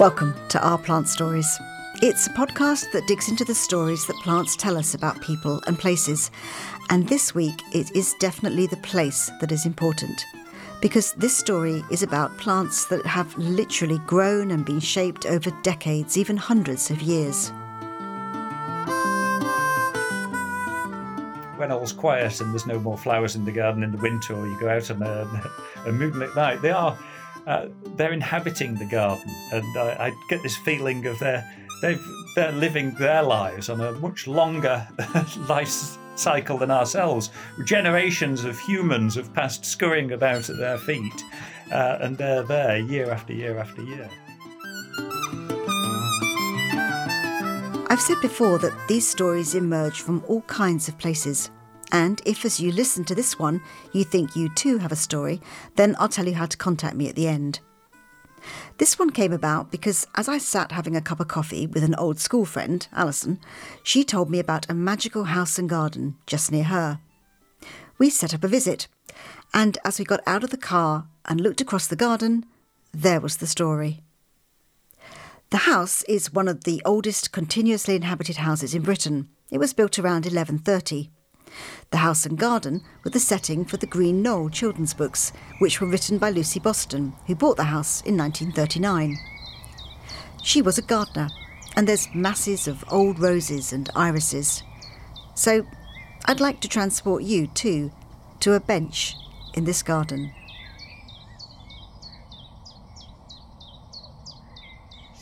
Welcome to Our Plant Stories. It's a podcast that digs into the stories that plants tell us about people and places. And this week, it is definitely the place that is important. Because this story is about plants that have literally grown and been shaped over decades, even hundreds of years. when all's quiet and there's no more flowers in the garden in the winter, or you go out on a, a moonlit night, they are uh, they're inhabiting the garden, and I, I get this feeling of they're they've they're living their lives on a much longer life cycle than ourselves. Generations of humans have passed scurrying about at their feet, uh, and they're there year after year after year. I've said before that these stories emerge from all kinds of places. And if, as you listen to this one, you think you too have a story, then I'll tell you how to contact me at the end. This one came about because as I sat having a cup of coffee with an old school friend, Alison, she told me about a magical house and garden just near her. We set up a visit, and as we got out of the car and looked across the garden, there was the story. The house is one of the oldest continuously inhabited houses in Britain. It was built around 1130. The house and garden were the setting for the Green Knowe children's books, which were written by Lucy Boston, who bought the house in 1939. She was a gardener, and there's masses of old roses and irises. So I'd like to transport you, too, to a bench in this garden.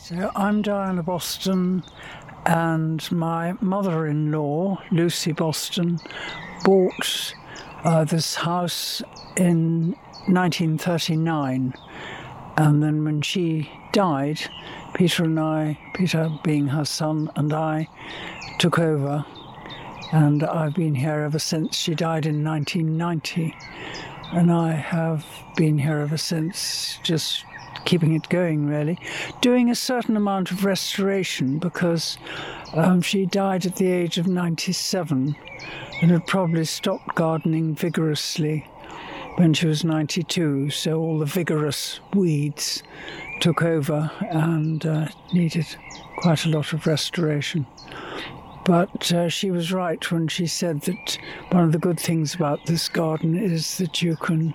So I'm Diana Boston, and my mother in law, Lucy Boston, bought uh, this house in 1939. And then when she died, Peter and I, Peter being her son, and I took over. And I've been here ever since. She died in 1990. And I have been here ever since, just keeping it going, really. Doing a certain amount of restoration because um, she died at the age of 97 and had probably stopped gardening vigorously when she was 92. So all the vigorous weeds took over and uh, needed quite a lot of restoration. But uh, she was right when she said that one of the good things about this garden is that you can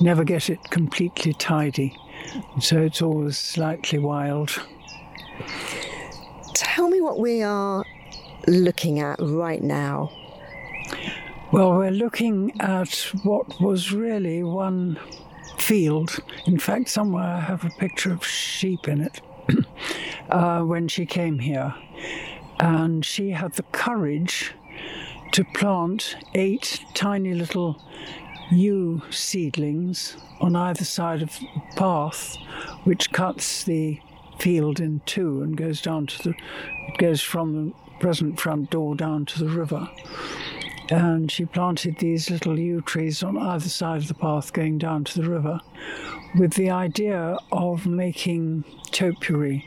never get it completely tidy. So it's always slightly wild. Tell me what we are looking at right now. Well, we're looking at what was really one field. In fact, somewhere I have a picture of sheep in it uh, when she came here. And she had the courage to plant eight tiny little yew seedlings on either side of the path, which cuts the field in two and goes down to the, goes from the present front door down to the river. And she planted these little yew trees on either side of the path going down to the river with the idea of making topiary.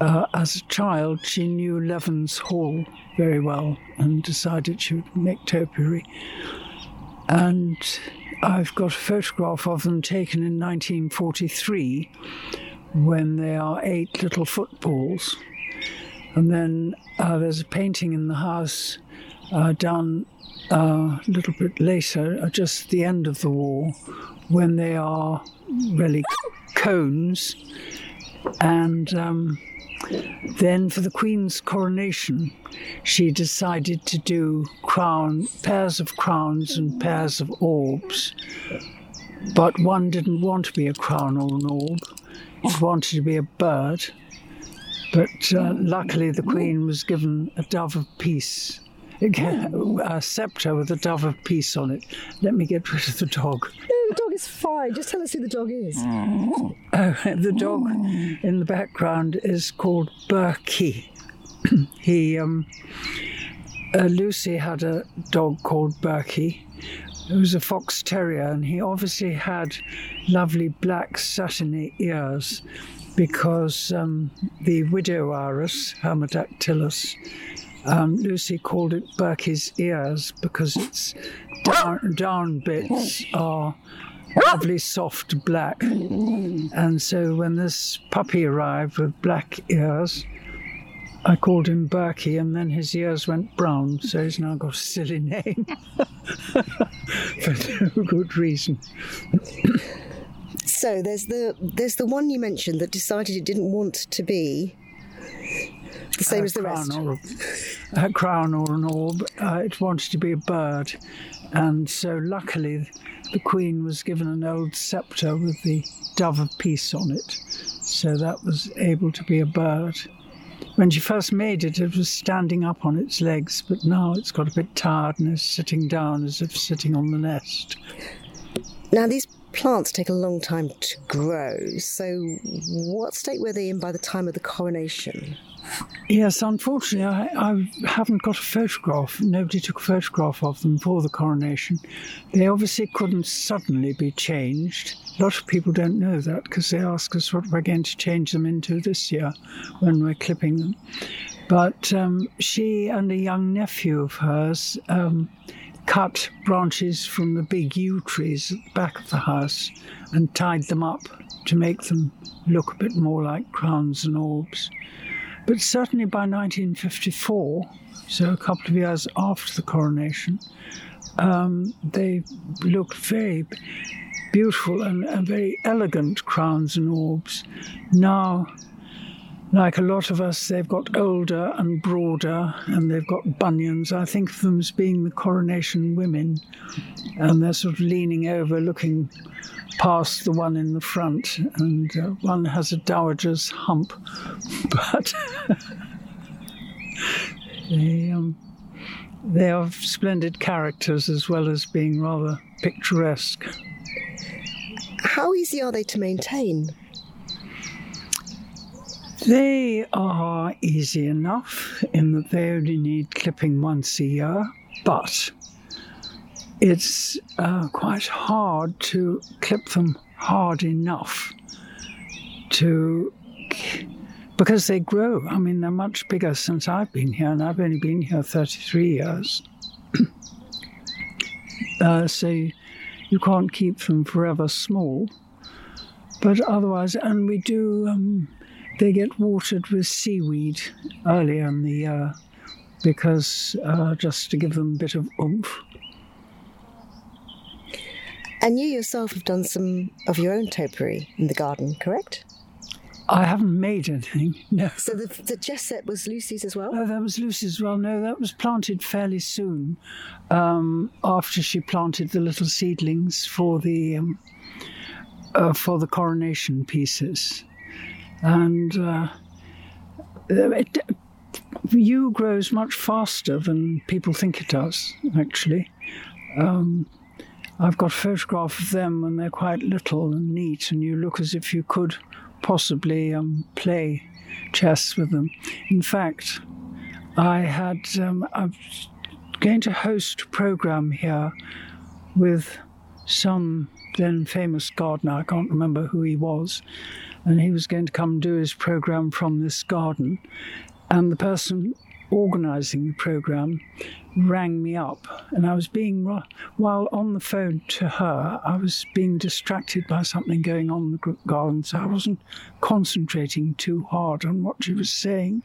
Uh, as a child, she knew Levens Hall very well and decided she would make topiary. And I've got a photograph of them taken in 1943 when they are eight little footballs. And then uh, there's a painting in the house uh, done uh, a little bit later, at just the end of the war, when they are really cones. And um, then for the Queen's coronation, she decided to do crown pairs of crowns and pairs of orbs. But one didn't want to be a crown or an orb; it wanted to be a bird. But uh, luckily, the Queen was given a dove of peace, a sceptre with a dove of peace on it. Let me get rid of the dog the dog is fine. Just tell us who the dog is. Oh, the dog in the background is called Berkey. he, um, uh, Lucy had a dog called Berkey. It was a fox terrier, and he obviously had lovely black satiny ears because um, the widow iris, Hermodactylus, Um, Lucy called it Berkey's ears because its down, down bits are lovely soft black. And so when this puppy arrived with black ears, I called him Berkey, and then his ears went brown, so he's now got a silly name for no good reason. so there's the there's the one you mentioned that decided it didn't want to be the same as the rest. Or, a crown or an orb. Uh, it wanted to be a bird, and so luckily the queen was given an old sceptre with the dove of peace on it, so that was able to be a bird. When she first made it, it was standing up on its legs, but now it's got a bit tired and is sitting down as if sitting on the nest. Now, these plants take a long time to grow, so what state were they in by the time of the coronation? Yes, unfortunately, I, I, haven't got a photograph. Nobody took a photograph of them for the coronation. They obviously couldn't suddenly be changed. A lot of people don't know that because they ask us what we're going to change them into this year when we're clipping them. But um, she and a young nephew of hers um, cut branches from the big yew trees at the back of the house and tied them up to make them look a bit more like crowns and orbs. But certainly by 1954, so a couple of years after the coronation, um, they looked very beautiful and, and, very elegant crowns and orbs. Now, like a lot of us, they've got older and broader, and they've got bunions. I think of them as being the coronation women, and they're sort of leaning over, looking past the one in the front, and uh, one has a dowager's hump, but they, um, they are splendid characters as well as being rather picturesque. How easy are they to maintain? They are easy enough in that they only need clipping once a year, but it's uh, quite hard to clip them hard enough to because they grow. I mean, they're much bigger since I've been here, and I've only been here 33 years. uh, so you can't keep them forever small. But otherwise, and we do, um, they get watered with seaweed earlier in the year because uh, just to give them a bit of oomph. And you yourself have done some of your own topiary in the garden, correct? I haven't made anything, no. So the, the chess set was Lucy's as well? Oh, that was Lucy's as well. No, that was planted fairly soon um, after she planted the little seedlings for the um, uh, for the coronation pieces, and uh, it, yew grows much faster than people think it does. Actually, um, I've got a photograph of them and they're quite little and neat, and you look as if you could possibly um, play chess with them. In fact, I had um, I'm going to host a program here with some then famous gardener. I can't remember who he was, and he was going to come do his program from this garden. And the person organising the program rang me up, and I was being, while on the phone to her, I was being distracted by something going on in the garden, so I wasn't concentrating too hard on what she was saying.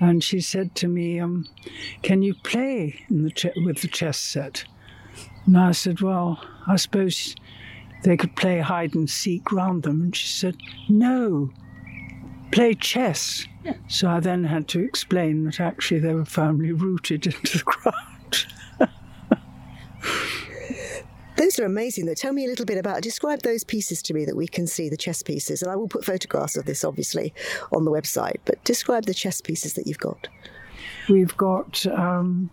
And she said to me, um, Can you play the ch- with the chess set? And I said, Well, I suppose they could play hide and seek round them. And she said, No, play chess. So I then had to explain that actually they were firmly rooted into the ground. Those are amazing, though. Tell me a little bit about, describe those pieces to me that we can see, the chess pieces. And I will put photographs of this, obviously, on the website. But describe the chess pieces that you've got. We've got um,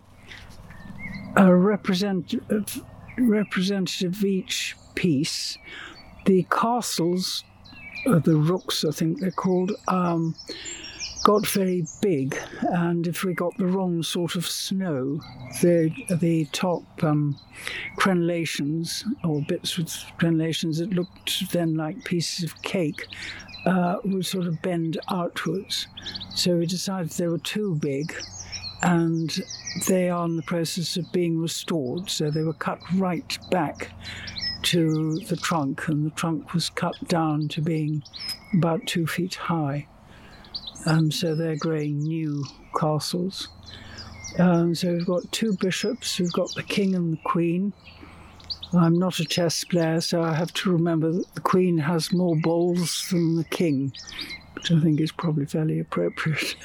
a representative, representative of each piece. The castles, the rooks, I think they're called, um, got very big, and if we got the wrong sort of snow, the the top um, crenellations or bits with crenellations that looked then like pieces of cake uh, would sort of bend outwards. So we decided they were too big, and they are in the process of being restored. So they were cut right back to the trunk, and the trunk was cut down to being about two feet high. And so they're growing new castles. Um, so we've got two bishops, we've got the king and the queen. I'm not a chess player, so I have to remember that the queen has more balls than the king, which I think is probably fairly appropriate.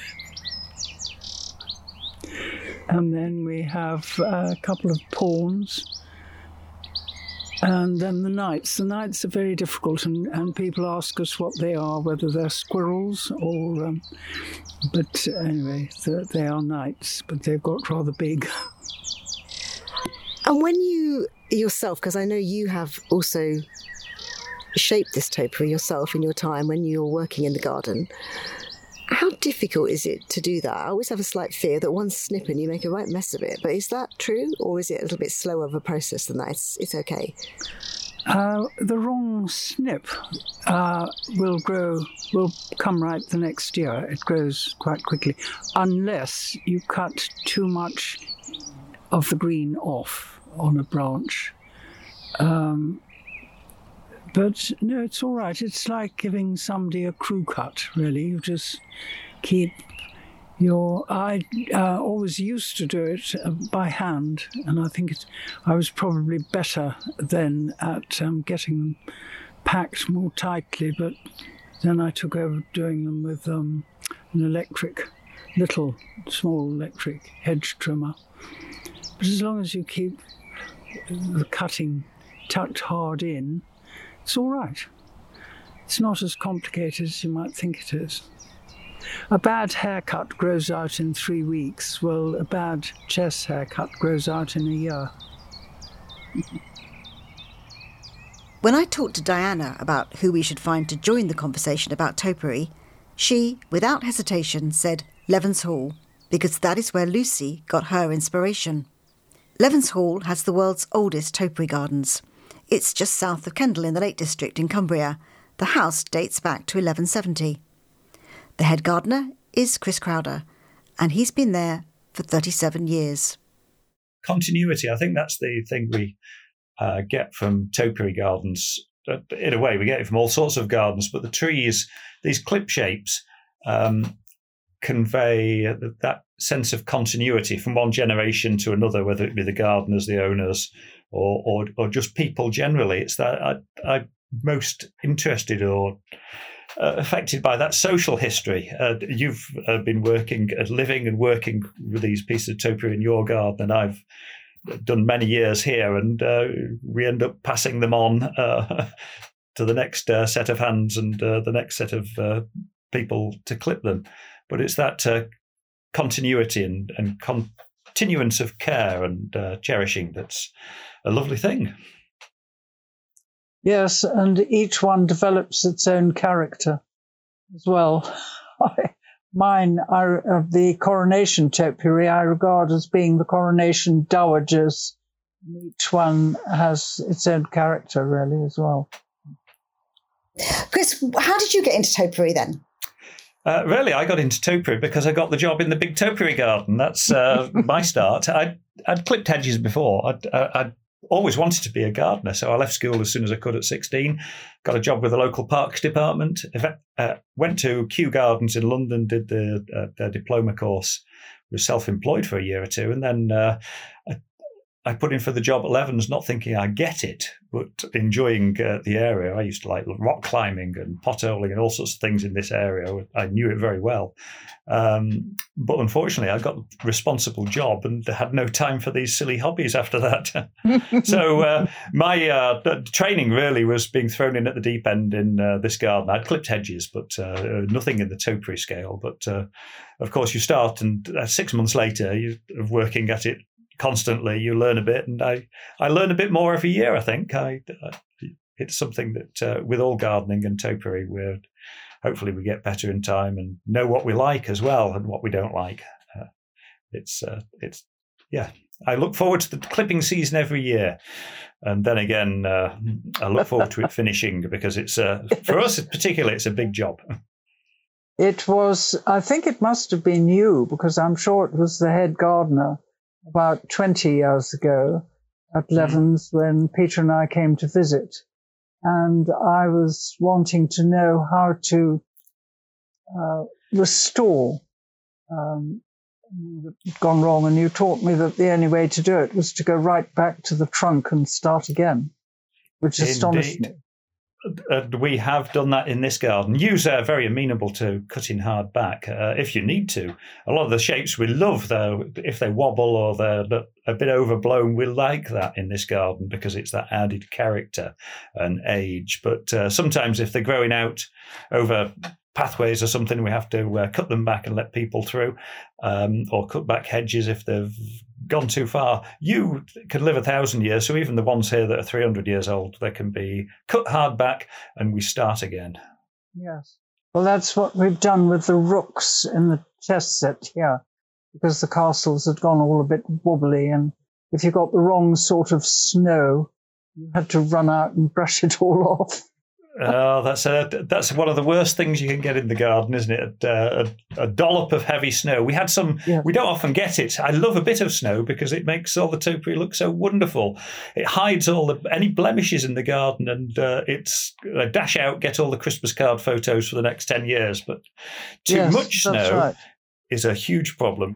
and then we have a couple of pawns and then the knights. The knights are very difficult, and, and people ask us what they are, whether they're squirrels or. Um, but anyway, they are knights, but they've got rather big. And when you yourself, because I know you have also shaped this topiary yourself in your time when you were working in the garden, how difficult is it to do that? I always have a slight fear that one snip and you make a right mess of it. But is that true, or is it a little bit slower of a process than that? It's, it's okay. Uh, the wrong snip uh, will grow, will come right the next year. It grows quite quickly, unless you cut too much of the green off on a branch. Um, but no, it's all right. It's like giving somebody a crew cut, really. You just keep your. I uh, always used to do it uh, by hand, and I think it, I was probably better then at um, getting them packed more tightly. But then I took over doing them with um, an electric, little, small electric hedge trimmer. But as long as you keep the cutting tucked hard in, it's all right. It's not as complicated as you might think it is. A bad haircut grows out in three weeks, while a bad chess haircut grows out in a year. when I talked to Diana about who we should find to join the conversation about topiary, she, without hesitation, said Levens Hall, because that is where Lucy got her inspiration. Levens Hall has the world's oldest topiary gardens. It's just south of Kendal in the Lake District in Cumbria. The house dates back to 1170. The head gardener is Chris Crowder, and he's been there for 37 years. Continuity, I think that's the thing we uh, get from topiary gardens. Uh, in a way, we get it from all sorts of gardens, but the trees, these clip shapes, um, convey that sense of continuity from one generation to another, whether it be the gardeners, the owners, or or, or just people generally. It's that I, I'm most interested or uh, affected by that social history. Uh, you've uh, been working, uh, living and working with these pieces of topiary in your garden, and I've done many years here, and uh, we end up passing them on uh, to the next set of hands and the next set of people to clip them. But it's that continuity and, and continuance of care and uh, cherishing that's a lovely thing. Yes, and each one develops its own character as well. Mine are of the coronation topiary I regard as being the coronation dowagers. Each one has its own character, really, as well. Chris, how did you get into topiary then? Uh, really, I got into topiary because I got the job in the big topiary garden. That's uh, my start. I'd, I'd, clipped hedges before. I'd, I'd, always wanted to be a gardener, so I left school as soon as I could at 16. Got a job with the local parks department. Uh, went to Kew Gardens in London, did the uh, their diploma course. Was self-employed for a year or two, and then uh, I, put in for the job at Levens, not thinking I'd get it, but enjoying uh, the area. I used to like rock climbing and potholing and all sorts of things in this area. I knew it very well, um, but unfortunately, I got a responsible job and had no time for these silly hobbies after that. so uh, my uh, training really was being thrown in at the deep end in uh, this garden. I'd clipped hedges, but uh, nothing in the topiary scale. But uh, of course, you start, and six months later, you're working at it constantly. You learn a bit, and I I learn a bit more every year. I think I, it's something that with all gardening and topiary, we're hopefully we get better in time and know what we like as well and what we don't like. Uh, it's uh, it's yeah. I look forward to the clipping season every year, and then again, uh, I look forward to it finishing because it's uh, for us particularly it's a big job. It was, I think it must have been you because I'm sure it was the head gardener about 20 years ago at mm. Levens when Peter and I came to visit. And I was wanting to know how to uh, restore um, gone wrong. And you taught me that the only way to do it was to go right back to the trunk and start again, which Indeed. astonished me. Uh, we have done that in this garden. Yews are very amenable to cutting hard back uh, if you need to. A lot of the shapes we love, though, if they wobble or they're a bit overblown, we like that in this garden because it's that added character and age. But uh, sometimes if they're growing out over pathways or something, we have to uh, cut them back and let people through, um, or cut back hedges if they've gone too far. You can live a thousand years, so even the ones here that are 300 years old, they can be cut hard back and we start again. Yes. Well, that's what we've done with the rooks in the chess set here, because the castles had gone all a bit wobbly, and if you got the wrong sort of snow, you had to run out and brush it all off. Oh, that's a, that's one of the worst things you can get in the garden, isn't it? A, a, a dollop of heavy snow. We had some. Yeah. We don't often get it. I love a bit of snow because it makes all the topiary look so wonderful. It hides all the any blemishes in the garden, and uh, it's uh, dash out, get all the Christmas card photos for the next ten years. But too yes, much snow right. is a huge problem.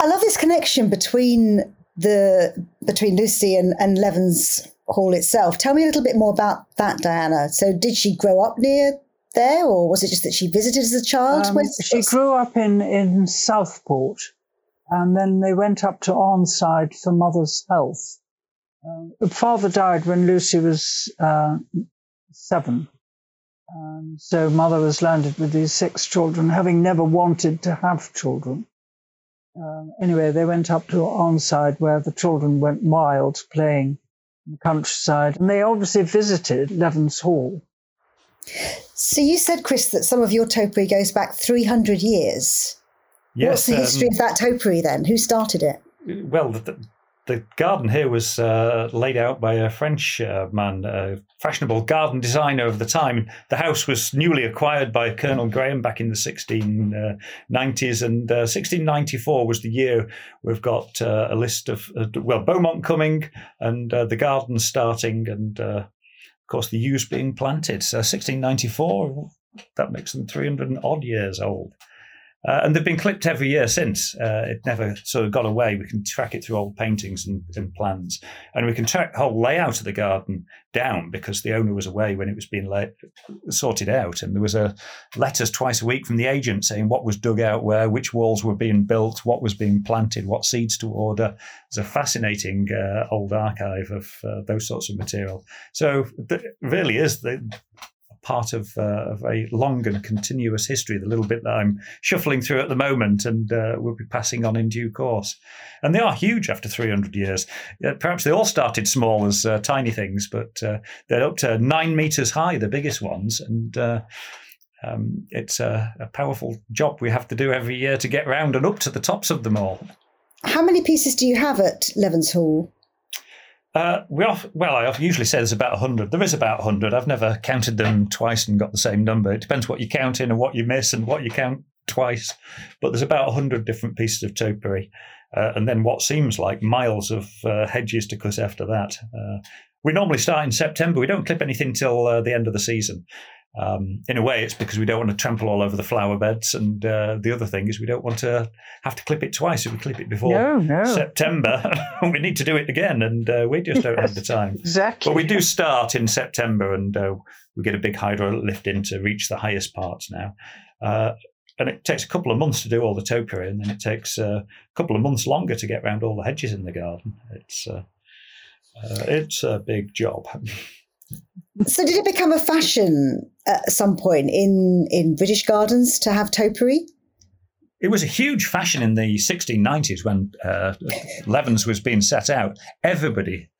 I love this connection between the between Lucy and, and Levens hall itself. Tell me a little bit more about that, Diana. So, did she grow up near there, or was it just that she visited as a child? Um, she grew up in, in Southport, and then they went up to Arnside for mother's health. Uh, father died when Lucy was uh, seven. and so mother was landed with these six children, having never wanted to have children. Uh, anyway, they went up to Arnside where the children went wild playing countryside. And they obviously visited Levens Hall. So you said, Chris, that some of your topiary goes back 300 years. Yes, What's the history um, of that topiary then? Who started it? Well, the, the garden here was uh, laid out by a French uh, man, a fashionable garden designer of the time. The house was newly acquired by Colonel Grahme back in the 1690s, uh, and 1694 uh, was the year we've got uh, a list of, uh, well, Beaumont coming and the garden starting, and of course the yews being planted. So 1694, that makes them 300 odd years old. Uh, and they've been clipped every year since. Uh, it never sort of got away. We can track it through old paintings and, and, plans. And we can track the whole layout of the garden down because the owner was away when it was being sorted out. And there was a letters twice a week from the agent saying what was dug out where, which walls were being built, what was being planted, what seeds to order. It's a fascinating uh, old archive of uh, those sorts of material. So it really is the part of uh, a long and continuous history, the little bit that I'm shuffling through at the moment and uh, will be passing on in due course. And they are huge after 300 years. perhaps they all started small as uh, tiny things, but uh, they're up to nine meters high, the biggest ones. And uh, um, it's a, a powerful job we have to do every year to get round and up to the tops of them all. How many pieces do you have at Levens Hall? Uh, we well, I usually say there's about 100. There is about 100. I've never counted them twice and got the same number. It depends what you count in and what you miss and what you count twice. But there's about 100 different pieces of topiary. Uh, and then what seems like miles of uh, hedges to cut after that. Uh, we normally start in September. We don't clip anything till uh, the end of the season. Um, in a way, it's because we don't want to trample all over the flower beds. And uh, the other thing is we don't want to have to clip it twice. If we clip it before no, no. September, we need to do it again. And uh, we just don't yes, have the time. Exactly. But we do start in September and uh, we get a big hydro lift in to reach the highest parts now. Uh, and it takes a couple of months to do all the topiary, and then it takes uh, a couple of months longer to get around all the hedges in the garden. It's uh, it's a big job. So, did it become a fashion at some point in, in British gardens to have topiary? It was a huge fashion in the 1690s when uh, Levens was being set out. Everybody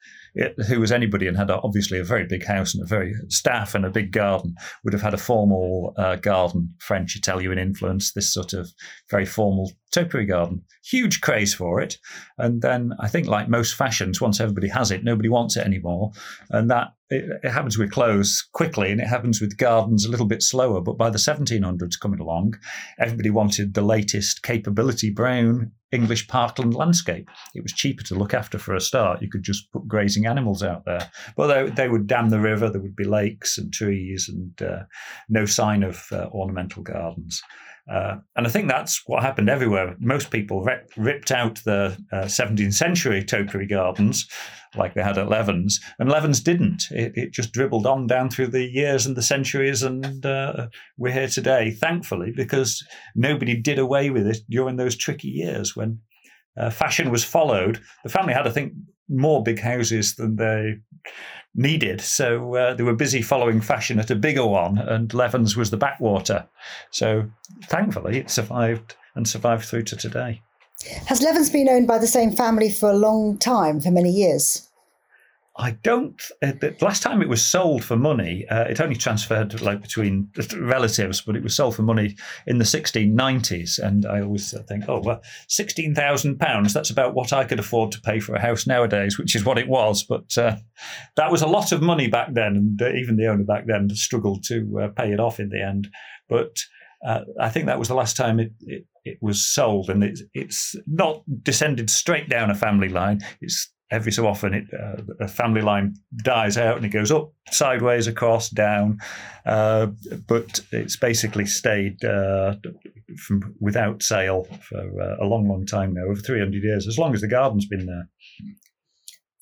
who was anybody and had obviously a very big house and a very staff and a big garden would have had a formal uh, garden, French Italian influence, this sort of very formal topiary garden. Huge craze for it. And then I think, like most fashions, once everybody has it, nobody wants it anymore. And that it, it, happens with clothes quickly and it happens with gardens a little bit slower. But by the 1700s coming along, everybody wanted the latest capability brown English parkland landscape. It was cheaper to look after for a start. You could just put grazing animals out there. But they, they would dam the river, there would be lakes and trees and uh, no sign of uh, ornamental gardens. Uh, and I think that's what happened everywhere. Most people rip, ripped out the uh, 17th century topiary gardens like they had at Levens, and Levens didn't. It, it just dribbled on down through the years and the centuries, and uh, we're here today, thankfully, because nobody did away with it during those tricky years when uh, fashion was followed. The family had, I think, more big houses than they needed. So uh, they were busy following fashion at a bigger one, and Levens was the backwater. So thankfully, it survived and survived through to today. Has Levens been owned by the same family for a long time, for many years? I don't. Uh, the last time it was sold for money, uh, it only transferred like between relatives, but it was sold for money in the 1690s. And I always think, oh well, sixteen thousand pounds. That's about what I could afford to pay for a house nowadays, which is what it was. But uh, that was a lot of money back then, and uh, even the owner back then struggled to uh, pay it off in the end. But uh, I think that was the last time it, it, it was sold, and it's it's not descended straight down a family line. It's every so often it, uh, a family line dies out and it goes up, sideways, across, down, uh, but it's basically stayed uh, from without sale for uh, a long, long time now, over 300 years, as long as the garden's been there.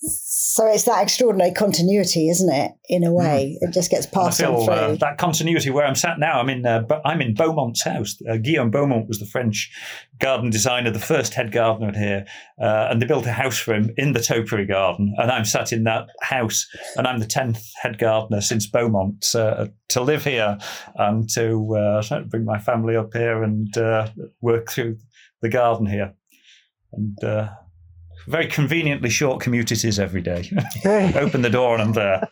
So it's that extraordinary continuity, isn't it? In a way, mm. it just gets passed feel, on through. Uh, that continuity where I'm sat now. I'm in. Uh, I'm in Beaumont's house. Uh, Guillaume Beaumont was the French garden designer, the first head gardener here, uh, and they built a house for him in the topiary garden. And I'm sat in that house, and I'm the tenth head gardener since Beaumont uh, to live here and to uh, bring my family up here and work through the garden here. And very conveniently short commute it is every day. Open the door and I'm there.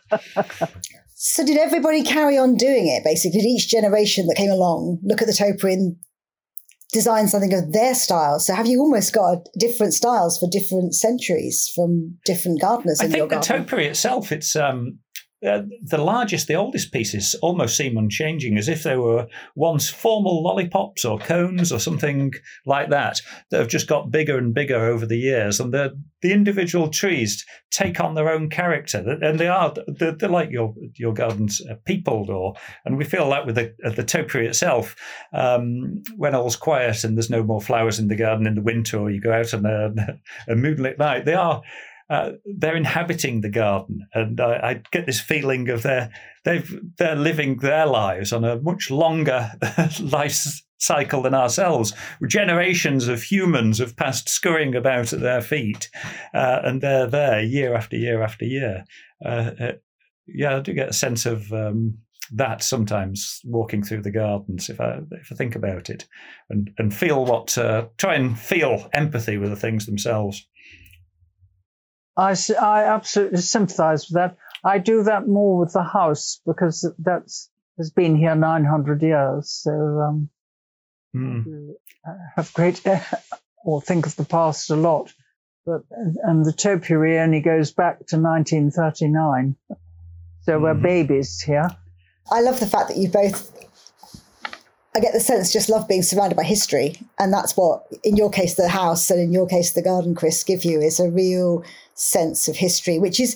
So did everybody carry on doing it? Basically, did each generation that came along look at the topiary and design something of their style? So have you almost got different styles for different centuries from different gardeners? I in think your the garden? topiary itself, it's um, uh, the largest, the oldest pieces almost seem unchanging, as if they were once formal lollipops or cones or something like that that have just got bigger and bigger over the years. And the the individual trees take on their own character, and they are they're, they're like your your gardens peopled, or and we feel that with the the topiary itself. Um, when all's quiet and there's no more flowers in the garden in the winter, or you go out on a, a moonlit night, they are uh, they're inhabiting the garden, and I, I, get this feeling of they're they've they're living their lives on a much longer life cycle than ourselves. Generations of humans have passed scurrying about at their feet, uh, and they're there year after year after year. Uh, uh yeah, I do get a sense of. Um, that sometimes walking through the gardens if I if I think about it and and feel what uh, try and feel empathy with the things themselves. I, I absolutely sympathise with that. I do that more with the house because that's has been here 900 years. So um, mm. have great or think of the past a lot. But and the topiary only goes back to 1939. So mm. we're babies here. I love the fact that you both I get the sense just love being surrounded by history. And that's what, in your case, the house and in your case, the garden, Chris, give you is a real sense of history, which is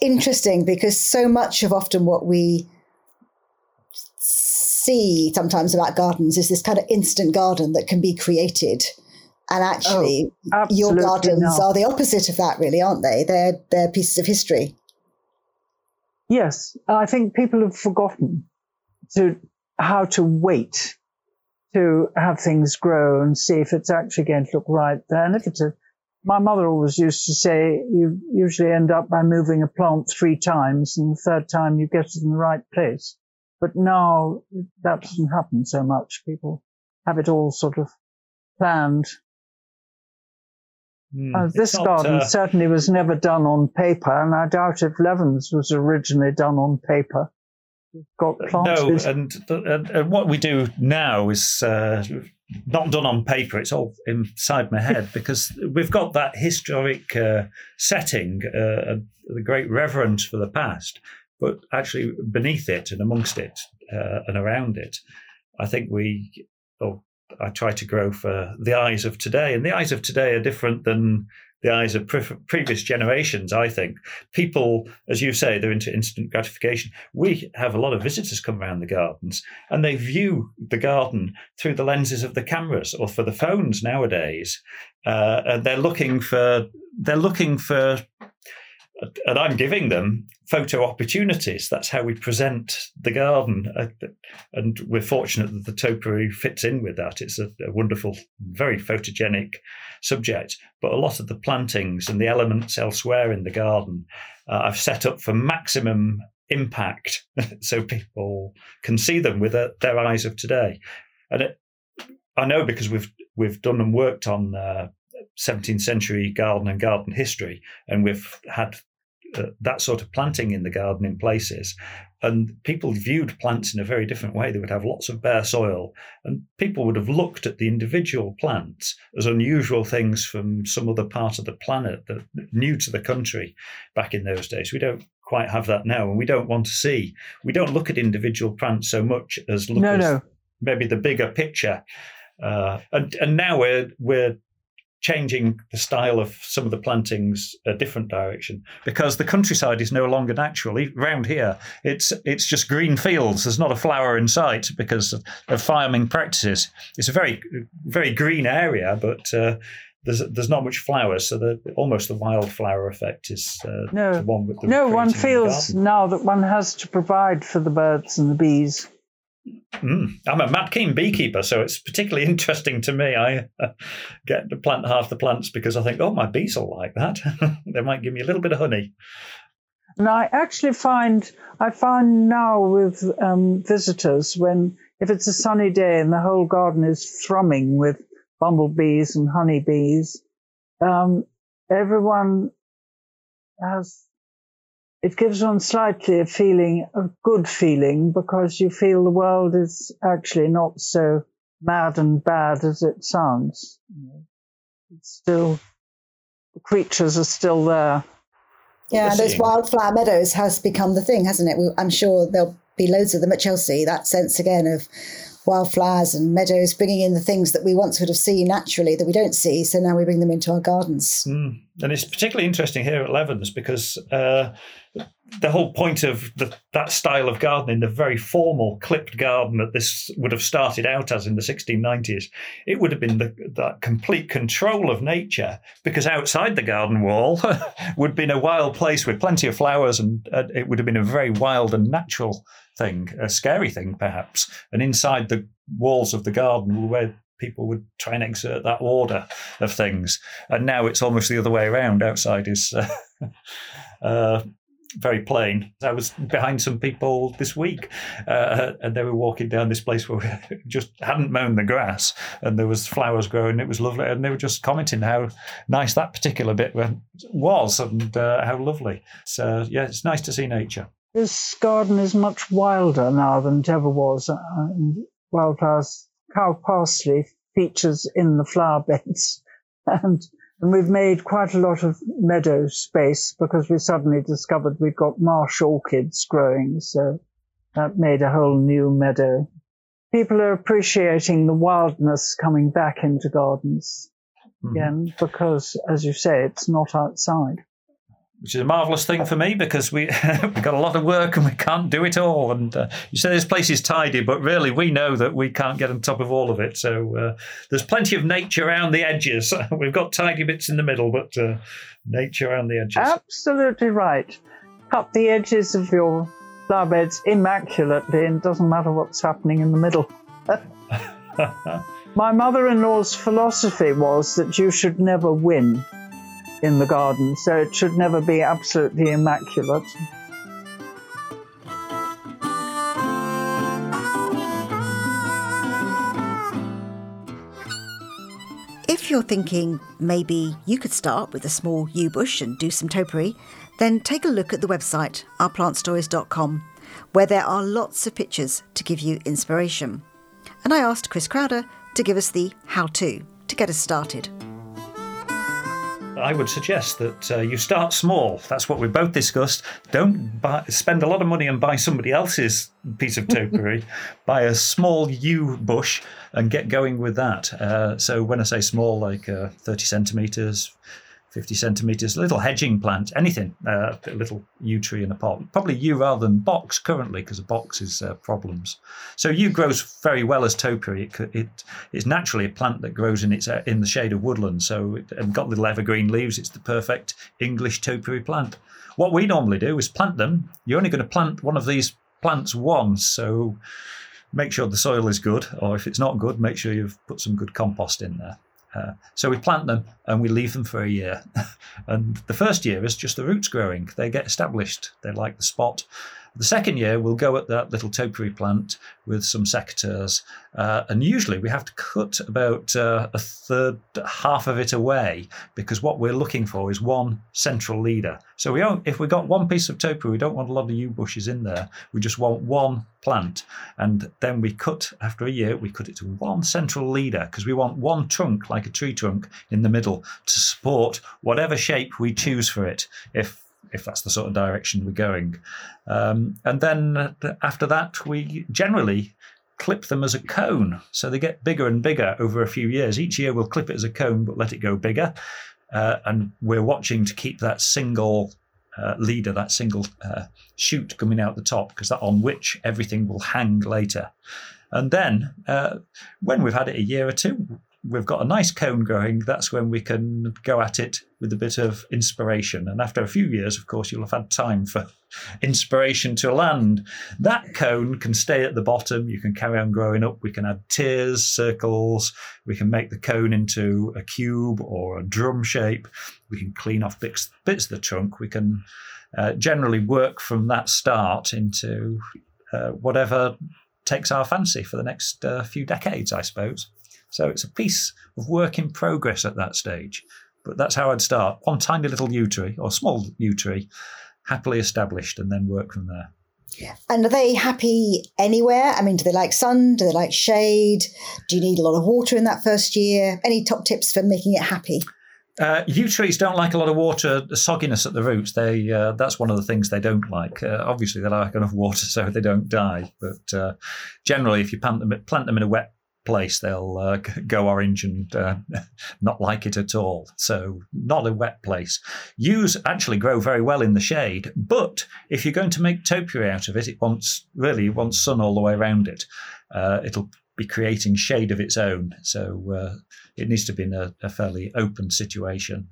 interesting because so much of often what we see sometimes about gardens is this kind of instant garden that can be created. And oh, actually, oh, your gardens not. are the opposite of that, really, aren't they? They're, they're pieces of history. Yes. I think people have forgotten to how to wait to have things grow and see if it's actually going to look right there. And if it's a, my mother always used to say, you usually end up by moving a plant three times and the third time you get it in the right place. But now that doesn't happen so much. People have it all sort of planned. Mm, uh, this not, garden uh... certainly was never done on paper, and I doubt if Levens was originally done on paper got planted. No, and, and, and, what we do now is uh, not done on paper. It's all inside my head because we've got that historic uh, setting, uh, the great reverence for the past. but actually beneath it and amongst it uh, and around it, I think we, or I try to grow for the eyes of today. And the eyes of today are different than the eyes of pre- previous generations, I think. People, as you say, they're into instant gratification. We have a lot of visitors come around the gardens and they view the garden through the lenses of the cameras or for the phones nowadays. Uh, and they're looking for, they're looking for and I'm giving them photo opportunities. That's how we present the garden. And we're fortunate that the topiary fits in with that. It's a, a, wonderful, very photogenic subject. But a lot of the plantings and the elements elsewhere in the garden uh, I've set up for maximum impact so people can see them with uh, their eyes of today. And it, I know because we've we've done and worked on uh, 17th century garden and garden history, and we've had uh, that sort of planting in the garden in places. And people viewed plants in a very different way. They would have lots of bare soil, and people would have looked at the individual plants as unusual things from some other part of the planet that new to the country back in those days. We don't quite have that now, and we don't want to see. We don't look at individual plants so much as look no, at no. maybe the bigger picture. Uh, and and now we're we're changing the style of some of the plantings a different direction because the countryside is no longer natural. Around here, it's it's just green fields. There's not a flower in sight because of farming practices. It's a very very green area, but uh, there's there's not much flowers, so the almost the wildflower effect is uh, no one no one feels now that one has to provide for the birds and the bees. Mm. I'm a mad keen beekeeper, so it's particularly interesting to me. I uh, get to plant half the plants because I think, oh, my bees will like that. they might give me a little bit of honey. And I actually find I find now with um, visitors when if it's a sunny day and the whole garden is thrumming with bumblebees and honeybees, um, everyone has it gives one slightly a feeling, a good feeling, because you feel the world is actually not so mad and bad as it sounds. It's still, the creatures are still there. Yeah, those wildflower meadows has become the thing, hasn't it? I'm sure there'll be loads of them at Chelsea. That sense again of wildflowers and meadows, bringing in the things that we once would have seen naturally that we don't see. So now we bring them into our gardens. Mm. And it's particularly interesting here at Levens because uh, the whole point of the, that style of gardening, the very formal clipped garden that this would have started out as in the 1690s, it would have been the, that complete control of nature because outside the garden wall would have been a wild place with plenty of flowers and uh, it would have been a very wild and natural thing, a scary thing perhaps. And inside the walls of the garden where people would try and exert that order of things. And now it's almost the other way around. Outside is uh, uh, very plain. I was behind some people this week, uh, and they were walking down this place where we just hadn't mown the grass, and there was flowers growing. It was lovely, and they were just commenting how nice that particular bit was and uh, how lovely. So yeah, it's nice to see nature. This garden is much wilder now than it ever was. Wildflowers, cow parsley features in the flower beds, and and we've made quite a lot of meadow space because we suddenly discovered we'd got marsh orchids growing, so that made a whole new meadow. People are appreciating the wildness coming back into gardens mm-hmm. again because, as you say, it's not outside which is a marvelous thing for me because we we've got a lot of work and we can't do it all. And uh, you say this place is tidy, but really we know that we can't get on top of all of it. So uh, there's plenty of nature around the edges. we've got tidy bits in the middle, but uh, nature around the edges. Absolutely right. Cut the edges of your flower beds immaculately, and it doesn't matter what's happening in the middle. My mother-in-law's philosophy was that you should never win in the garden, so it should never be absolutely immaculate. If you're thinking maybe you could start with a small yew bush and do some topiary, then take a look at the website ourplantstories.com, where there are lots of pictures to give you inspiration. And I asked Chris Crowder to give us the how to to get us started. I would suggest that uh, you start small. That's what we both discussed. Don't buy, spend a lot of money and buy somebody else's piece of topiary. buy a small yew bush and get going with that. Uh, so when I say small, like uh, 30 centimeters, 50 centimeters, a little hedging plant, anything, uh, a little yew tree in a pot. Probably yew rather than box currently because a box is uh, problems. So yew grows very well as topiary. It, it is naturally a plant that grows in its uh, in the shade of woodland. So it, and got little evergreen leaves. It's the perfect English topiary plant. What we normally do is plant them. You're only going to plant one of these plants once, so make sure the soil is good, or if it's not good, make sure you've put some good compost in there. Uh, so we plant them and we leave them for a year. and the first year is just the roots growing. They get established. They like the spot. The second year, we'll go at that little topiary plant with some secateurs, uh, and usually we have to cut about uh, a third, half of it away because what we're looking for is one central leader. So we don't, if we've got one piece of topiary, we don't want a lot of yew bushes in there. We just want one plant, and then we cut after a year. We cut it to one central leader because we want one trunk, like a tree trunk, in the middle to support whatever shape we choose for it. If if that's the sort of direction we're going. Um, and then after that, we generally clip them as a cone. So they get bigger and bigger over a few years. Each year we'll clip it as a cone, but let it go bigger. Uh, and we're watching to keep that single uh, leader, that single uh, shoot coming out the top, because that on which everything will hang later. And then uh, when we've had it a year or two, we've got a nice cone growing, that's when we can go at it with a bit of inspiration. And after a few years, of course, you'll have had time for inspiration to land. That cone can stay at the bottom. You can carry on growing up. We can add tiers, circles. We can make the cone into a cube or a drum shape. We can clean off bits, bits of the trunk. We can uh, generally work from that start into uh, whatever takes our fancy for the next uh, few decades, I suppose. So it's a piece of work in progress at that stage. But that's how I'd start. One tiny little yew tree or small yew tree, happily established, and then work from there. And are they happy anywhere? I mean, do they like sun? Do they like shade? Do you need a lot of water in that first year? Any top tips for making it happy? Uh, yew trees don't like a lot of water, the sogginess at the roots. They uh, that's one of the things they don't like. Uh, obviously, they like enough water so they don't die. But uh, generally, if you plant them plant them in a wet place, they'll uh, go orange and uh, not like it at all. So, not a wet place. Yews actually grow very well in the shade, but if you're going to make topiary out of it, it wants really wants sun all the way around it. Uh, it'll be creating shade of its own, so uh, it needs to be in a, a fairly open situation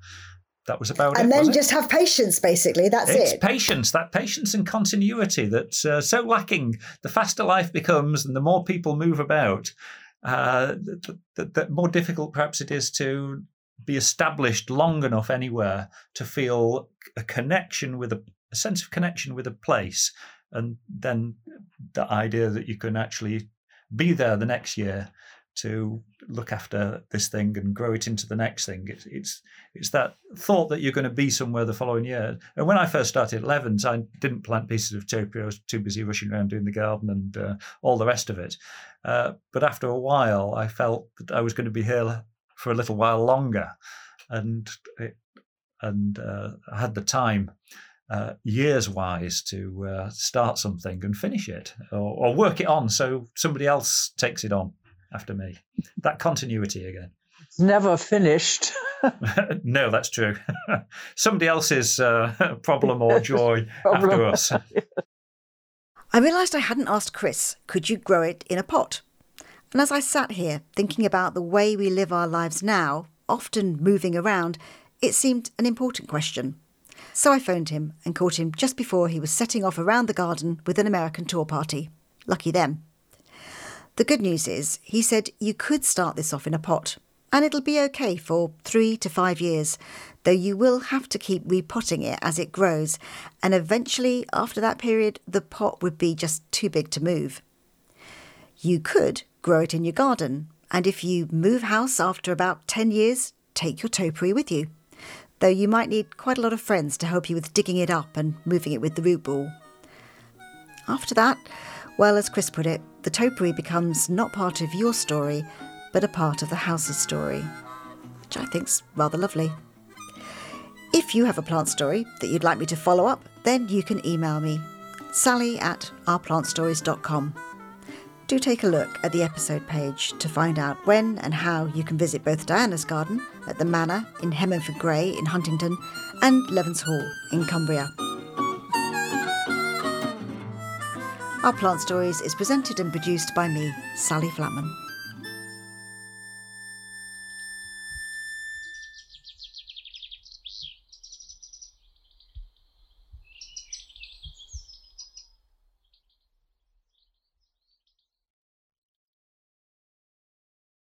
that was about and it. And then just have patience, basically. That's it's it. patience, that patience and continuity that's uh, so lacking. The faster life becomes and the more people move about, uh, the more difficult perhaps it is to be established long enough anywhere to feel a connection with a, a sense of connection with a place. And then the idea that you can actually be there the next year to look after this thing and grow it into the next thing. It's it's it's that thought that you're going to be somewhere the following year. And when I first started at Levens, I didn't plant pieces of topiary. I was too busy rushing around doing the garden and uh, all the rest of it. Uh, but after a while, I felt that I was going to be here for a little while longer, and it, and uh, I had the time. Uh, years wise to uh, start something and finish it or, or work it on so somebody else takes it on after me. That continuity again. It's never finished. no, that's true. Somebody else's uh, problem or joy problem. after us. I realised I hadn't asked Chris, could you grow it in a pot? And as I sat here thinking about the way we live our lives now, often moving around, it seemed an important question. So I phoned him and caught him just before he was setting off around the garden with an American tour party. Lucky them. The good news is, he said you could start this off in a pot, and it'll be okay for three to five years, though you will have to keep repotting it as it grows, and eventually, after that period, the pot would be just too big to move. You could grow it in your garden, and if you move house after about 10 years, take your topiary with you, though you might need quite a lot of friends to help you with digging it up and moving it with the root ball. After that, well, as Chris put it, the topiary becomes not part of your story, but a part of the house's story, which I think's rather lovely. If you have a plant story that you'd like me to follow up, then you can email me, sally at ourplantstories.com. Do take a look at the episode page to find out when and how you can visit both Diana's garden at the Manor in Hemingford Grey in Huntingdon and Levens Hall in Cumbria. Our Plant Stories is presented and produced by me, Sally Flatman.